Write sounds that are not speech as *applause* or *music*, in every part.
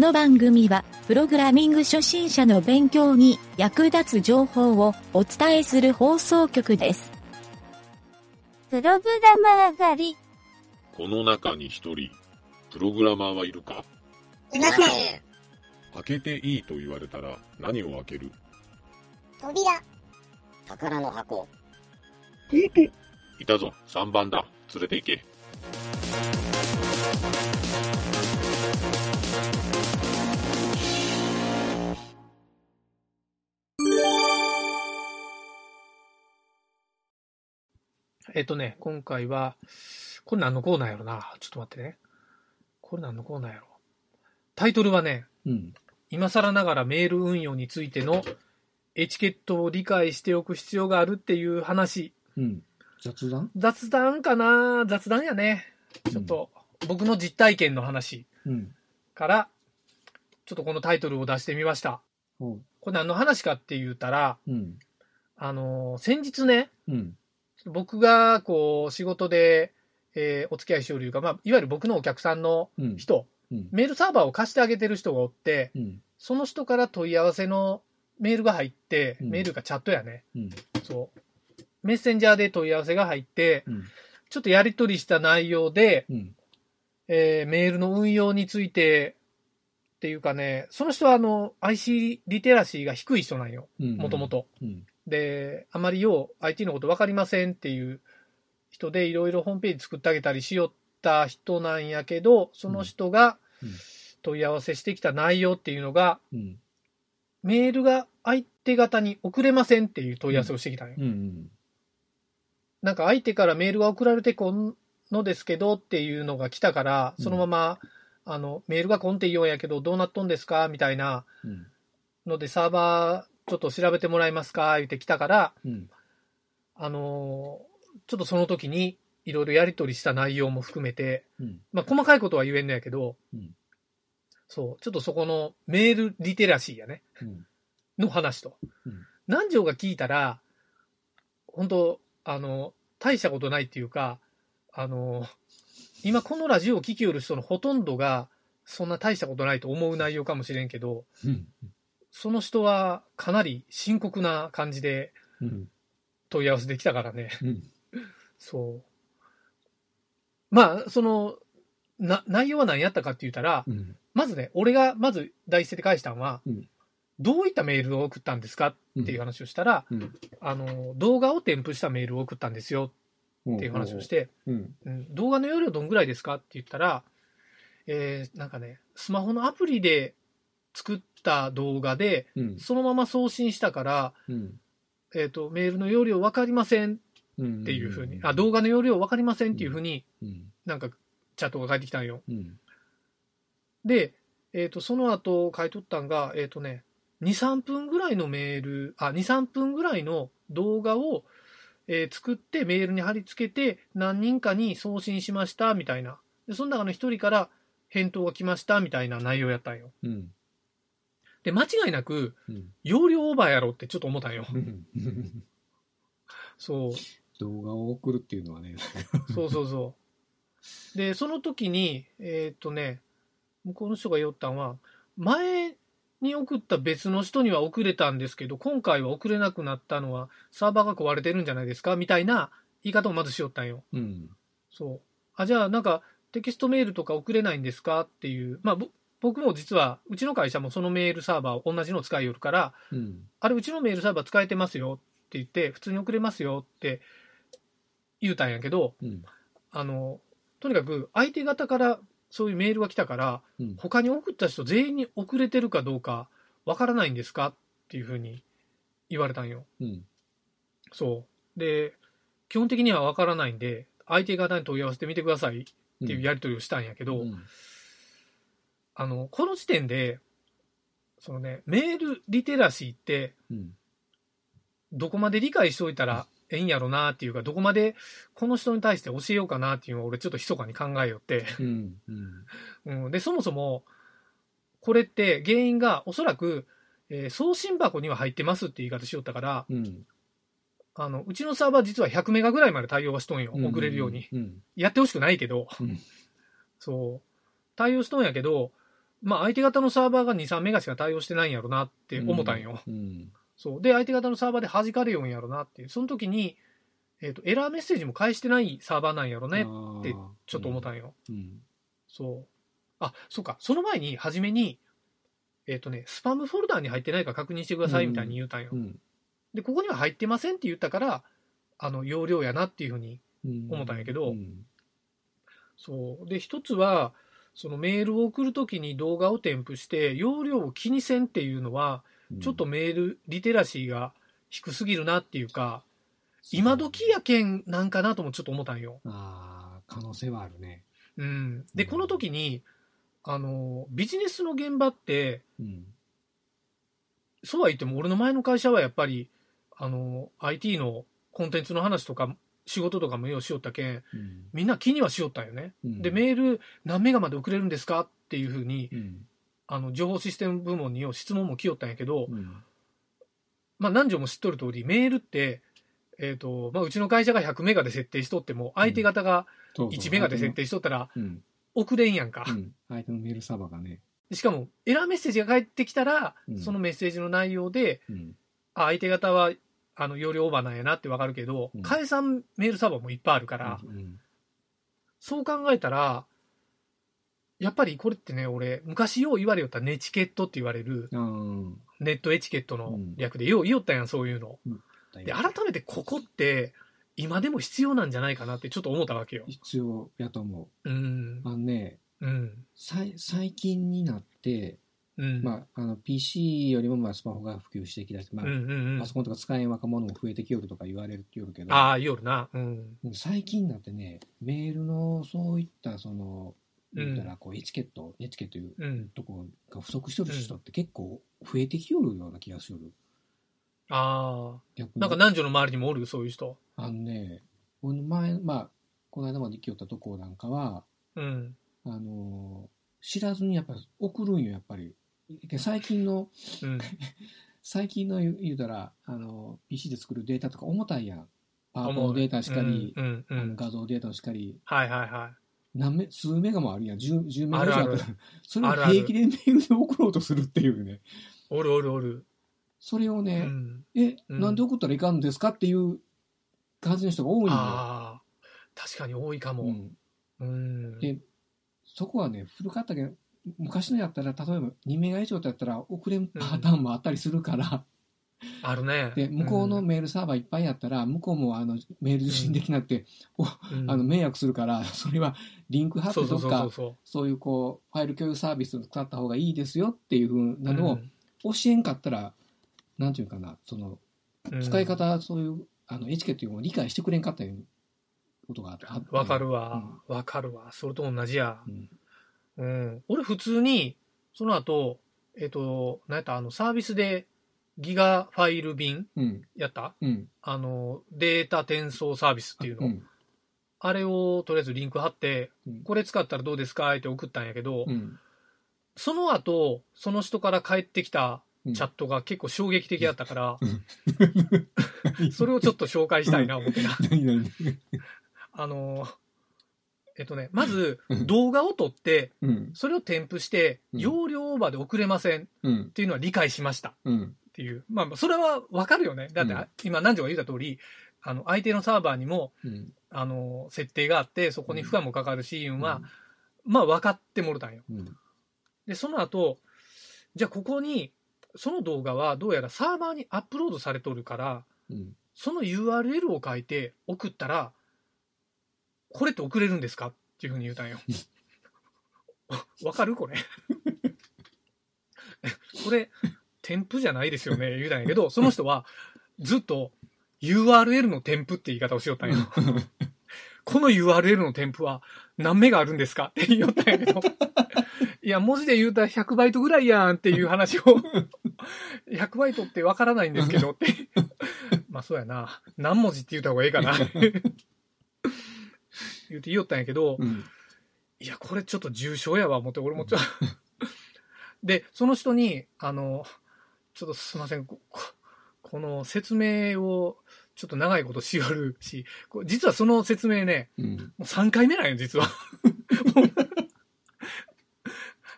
の番組は、プログラミング初心者の勉強に役立つ情報をお伝えする放送局です。プログラマー狩り。この中に一人、プログラマーはいるか？いません。開けていいと言われたら何を開ける？扉。宝の箱。いたぞ、3番だ。連れて行け。えっとね、今回は、これ何のコーナーやろな。ちょっと待ってね。これ何のコーナーやろ。タイトルはね、うん。今更ながらメール運用についてのエチケットを理解しておく必要があるっていう話。うん。雑談？雑談かな雑談やね。ちょっと、僕の実体験の話うん。から、ちょっとこのタイトルを出してみました。これ何の話かって言ったら、うん。あのー先日ね、うん。僕がこう仕事で、えーお付き合いしておるいうか、まあ、いわゆる僕のお客さんのうん。人、うん。メールサーバーを貸してあげてる人がおって、うん。その人から問い合わせのメールが入って、うんメールかチャットやね。うん。そう。メッセンジャーで問い合わせが入って、うん。ちょっとやり取りした内容で、うん。えーメールの運用についてっていうかね、その人はあの、IC リテラシーが低い人なんよ。うん。もとも。と。うん。で、あまりよう IT のこと分かりませんっていう人でいろいろホームページ作ってあげたりしよった人なんやけど、その人がうん問い合わせしてきた内容っていうのが、うん。メールが相手方に送れませんっていう問い合わせをしてきたんよ。うん。なんか相手からメールが送られてこんのですけどっていうのが来たから、うんそのまま、あの、メールがこんって言うんやけど、どうなっとんですかみたいなうん。ので、サーバーちょっと調べてもらえますか？言ってきたから、うん。あのーちょっとその時にいろいろやり取りした内容も含めて、うん。まあ、細かいことは言えんのやけど、うんそう、ちょっとそこのメールリテラシーやね、うん。の話と。うん南條が聞いたら、本当あの、大したことないっていうか、あの、今このラジオを聞きよる人のほとんどが、そんな大したことないと思う内容かもしれんけど、うん。その人はかなり深刻な感じでうん。問い合わせできたからね。うん。そう。まあ、その、な、内容は何やったかって言ったら、うん。まずね、俺がまず第一声で返したのは、うんどういったメールを送ったんですかっていう話をしたら、うん。あの、動画を添付したメールを送ったんですよっていう話をして、動画の容量どんぐらいですかって言ったら、えーなんかね、スマホのアプリで作った動画で、うん。そのまま送信したから、うん。えっ、と、メールの容量わかりませんうん。っていうふうに、あ、動画の容量わかりませんっていうふうに、うん。なんかチャットが返ってきたんよ。うん。で、えっ、と、その後書いとったんが、えっ、とね、2、3分ぐらいのメール、あ、2、3分ぐらいの動画を、えー作ってメールに貼り付けて何人かに送信しましたみたいな。で、その中の一人から返答が来ましたみたいな内容やったんよ。うん。で、間違いなく、うん。容量オーバーやろってちょっと思ったんよ。うん。そう。動画を送るっていうのはね。そうそうそう。で、その時に、えーっとね、向こうの人が言ったんは、前に送った別の人には送れたんですけど、今回は送れなくなったのは、サーバーが壊れてるんじゃないですか？みたいな言い方をまずしよったんよ。うん。そう。あ、じゃあなんか、テキストメールとか送れないんですか？っていう。まあ、ぼ僕も実は、うちの会社もそのメールサーバーを同じのを使いよるから、うん。あれ、うちのメールサーバー使えてますよって言って、普通に送れますよって言うたんやけど、うん。あの、とにかく相手方からそういうメールが来たから、うん。他に送った人全員に送れてるかどうかわからないんですかっていうふうに言われたんよ。うん。そう。で、基本的にはわからないんで、相手方に問い合わせてみてくださいっていうやり取りをしたんやけど、うん。あの、この時点で、そのね、メールリテラシーって、うん。どこまで理解しておいたらええんやろなっていうか、どこまでこの人に対して教えようかなっていうのを俺ちょっと密かに考えよって。うん。うん。うん、で、そもそも、これって原因がおそらく、えー送信箱には入ってますって言い方しよったから、うん。あの、うちのサーバー実は100メガぐらいまで対応はしとんよ。送れるように。うん。やってほしくないけど、うんそう。対応しとんやけど、まあ相手方のサーバーが2、3メガしか対応してないんやろなって思ったんよ。うん。そう。で、相手方のサーバーで弾かれよんやろなっていう。その時に、えっ、と、エラーメッセージも返してないサーバーなんやろねってちょっと思ったんよ。うん。そう。あ、そうか。その前に、初めに、えっ、とね、スパムフォルダーに入ってないか確認してくださいみたいに言うたんよ。うん。で、ここには入ってませんって言ったから、あの、容量やなっていうふうにうん。思ったんやけどうん。そう。で、一つは、そのメールを送るときに動画を添付して、容量を気にせんっていうのは、ちょっとメールリテラシーが低すぎるなっていうか、今時やけんなんかなともちょっと思ったんよ。ああ、可能性はあるね。うん。で、うんこの時に、あの、ビジネスの現場って、うん。そうは言っても俺の前の会社はやっぱり、あの、IT のコンテンツの話とか、仕事とかもようしよったけん、うん。みんな気にはしよったんよね。うんで、メール何メガまで送れるんですか？っていうふうに、うん。あの、情報システム部門によう質問も来よったんやけど、うん。まあ、何条も知っとる通り、メールって、えっ、と、まあ、うちの会社が100メガで設定しとっても、相手方がそうそう1メガで設定しとったら、うん。送れんやんか。うん。相手のメールサーバーがね。しかも、エラーメッセージが返ってきたら、うんそのメッセージの内容で、相手方は、あの、容量オーバーなんやなってわかるけど、うん解散メールサーバーもいっぱいあるから、うん。そう考えたら、やっぱりこれってね、俺、昔よう言われよったネチケットって言われる、うん。ネットエチケットの略で、よう言おったやん、そういうの。で、改めてここって、今でも必要なんじゃないかなってちょっと思ったわけよ。必要やと思うんう。。あのね、うん。さい最近になって、うん。まあ、あの PC よりもまあスマホが普及してきだして、まあうんうんうんパソ。コンとか使えん若者も増えてきよるとか言われるよるけど、ああ、夜な。うん。最近になってね、メールのそういったその、うん言ったらこうエチケット、エチケットいううん。とこが不足してる人って結構増えてきよるような気がする。ああ。なんか男女の周りにもおる、そういう人。あのね、この前、まあ、この間まで来よったとこなんかは、うん。あの知らずにやっぱり送るんよ、やっぱり。で最近の、うん。*laughs* 最近の言うたら、あの、PC で作るデータとか重たいやん。パワポのデータしかり、うんうん。画像データしかり、はいはいはい。何メ数メガもあるやん。10, 10メガ以上あるあるそれを平気でメールで送ろうとするっていうね。おるおるおる。うそれをね、ん。え、うんなんで送ったらいかんのですかっていう感じの人が多いんよ。ああ。確かに多いかも。うん、うん。でそこはね、古かったけど、昔のやったら、例えば2メガ以上だったら送れんパターンもあったりするから、あるね。で、向こうのんメールサーバーいっぱいやったら、向こうもあのメール受信できなくて、うん *laughs* あの迷惑するから、それはリンク貼ってそうそうそうどっかそういうこう、ファイル共有サービスを使った方がいいですよっていうふうう。なのを教えんかったら、なんていうかな、その、うん使い方、そういう、あの、エチケットを理解してくれんかったいうことがあって。あってわかるわ。わかるわ。それと同じや。うん。うん。俺普通に、その後、えっ、と、なんやった、あの、サービスでギガファイル便うん。やった？うん。あの、データ転送サービスっていうの。うん。あれをとりあえずリンク貼って、うんこれ使ったらどうですか？って送ったんやけど、うん。その後、その人から返ってきたうんチャットが結構衝撃的だったから、うん *laughs* それをちょっと紹介したいな、思ってな。あの、えっとね、まずうん動画を撮って、うん。それを添付して、うん容量オーバーで送れませんっうん。ていうのは理解しましたっうん。ていう。まあ、それはわかるよね。だって、うん今、南條が言った通り、あの、相手のサーバーにも、うん。あの、設定があって、そこに負荷もかかるし、は、まあ、分かってもろたんよ。うん。で、その後、じゃあここに、その動画はどうやらサーバーにアップロードされとるから、うん。その URL を書いて送ったら、これって送れるんですか？っていうふうに言うたんよ。*laughs* わかる？これ。*laughs* これ、添付じゃないですよね、言うたんやけど、その人はずっと URL の添付って言い方をしよったんよ。*laughs* この URL の添付は何メガあるんですか？って言おったんやけど。いや、文字で言うたら100バイトぐらいやんっていう話を。100バイトってわからないんですけどって。まあそうやな。何文字って言った方がいいかな。言うて言おったんやけど、うん。いや、これちょっと重症やわ、思って、俺もちょっと。*laughs* で、その人に、あの、ちょっとすいません、ここの説明をちょっと長いことしよるし、こ実はその説明ね、うん。もう3回目なんよ、実は。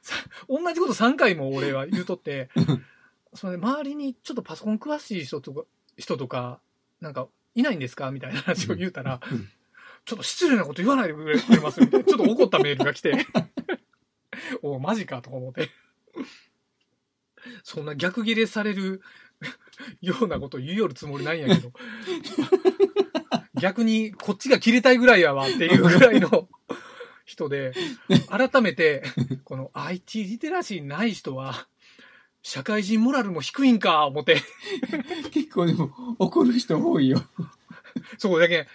さ *laughs* 同じこと3回も俺は言うとって、*laughs* それで周りにちょっとパソコン詳しい人とか、人とか、なんか、いないんですかみたいな話を言うたら、うんちょっと失礼なこと言わないでくれますみたいな、*laughs* ちょっと怒ったメールが来て、*laughs* おマジかとか思って。そんな逆ギレされる *laughs* ようなこと言いよるつもりないんやけど、逆にこっちが切れたいぐらいやわっていうぐらいの人で、改めて、この IT リテラシーない人は、社会人モラルも低いんか、思って。結構でも、怒る人多いよ。そうだけ、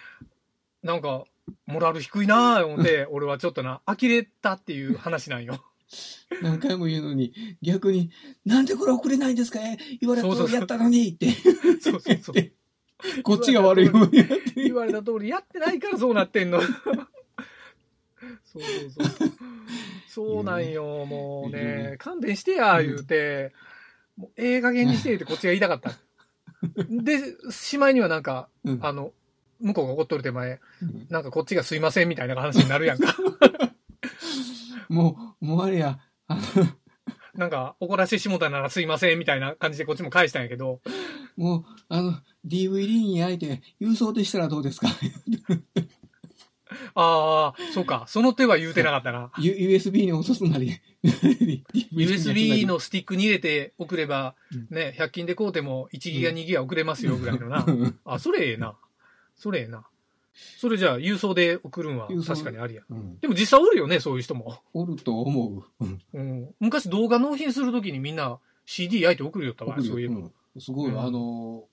なんか、モラル低いなぁ、思って、*laughs* 俺はちょっとな、呆れたっていう話なんよ。何回も言うのに、逆に、なんでこれ送れないんですか？え言われた通りやったのにって。そうそうそう。*laughs* こっちが悪いもんやって。言われた通りやってないからそうなってんの。*laughs* そうそうそう。そうなんよ、もうね、勘弁してや、言うて、もうええ加減にしてってこっちが言いたかった。で、しまいにはなんか、うんあの、向こうが怒っとる手前、うんなんかこっちがすいませんみたいな話になるやんか。*laughs* もう、もうあれや、あ *laughs* のなんか怒らせてしもたならすいませんみたいな感じでこっちも返したんやけど、もう、あの、DVD に焼いて、郵送でしたらどうですか？ああ、そうか、その手は言うてなかったな。*laughs* U- ?USB に落とすなり。USB のスティックに入れて送ればうん、ね、100均で買うても1ギガ2ギガ送れますよぐらいのな。うんあ、それええな。それええな。それじゃあ郵送で送るんは郵送確かにありや。うんでも実際おるよね、そういう人も。おると思う。うんうん、昔動画納品するときにみんな CD 焼いて送るよったわ、そういえば。うんすごい、うんあの、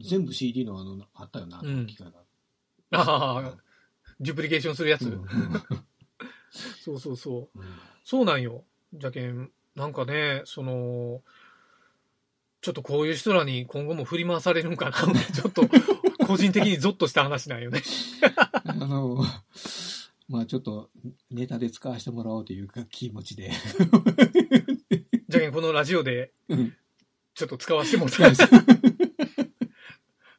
全部 CD のあの、あったよな、あうんの機械が。ああ、デュプリケーションするやつ。うん *laughs* そうそうそう。うんそうなんよ。じゃけん、なんかね、その、ちょっとこういう人らに今後も振り回されるんかなちょっと、個人的にゾッとした話なんよね。あの、まあちょっと、ネタで使わせてもらおうというか気持ちで。じゃけん、このラジオでうん、ちょっと使わせてもらった。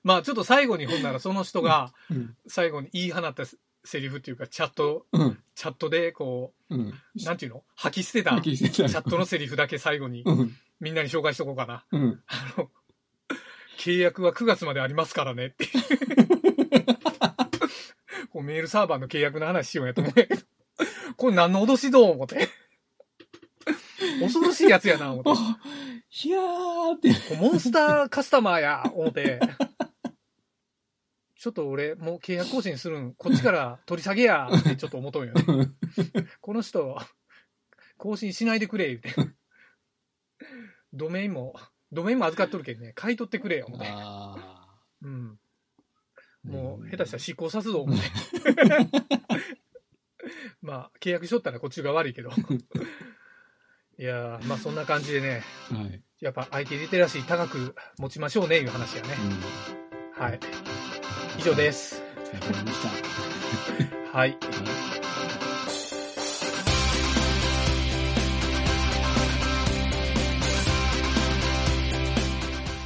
まあ、ちょっと最後にほんならその人がうん、最後に言い放ったセリフっていうか、チャット、うん。チャットでこうん。う、なんていうの？吐き捨てた、チャットのセリフだけ最後にうん。みんなに紹介しとこうかな。うん。あの、契約は9月までありますからねって。*laughs* こうメールサーバーの契約の話しようやと思うけど。これ何の脅しどう思って。恐ろしいやつやな、思って。*laughs* あ、ひゃーって。こうモンスターカスタマーや、思って。ちょっと俺、もう契約更新するん、こっちから取り下げや、ってちょっと思っとんよね。*laughs* この人、更新しないでくれ、言うて。ドメインも、ドメインも預かっとるけんね、買い取ってくれよ、思って。あうん。ーもう、下手したら執行さすぞ、思って。*laughs* まあ、契約しとったらこっちが悪いけど。いやー、まあそんな感じでね、はい。やっぱ IT リテラシー高く持ちましょうね、いう話やね。うん。はい。以上です。わかりました。*laughs* はい。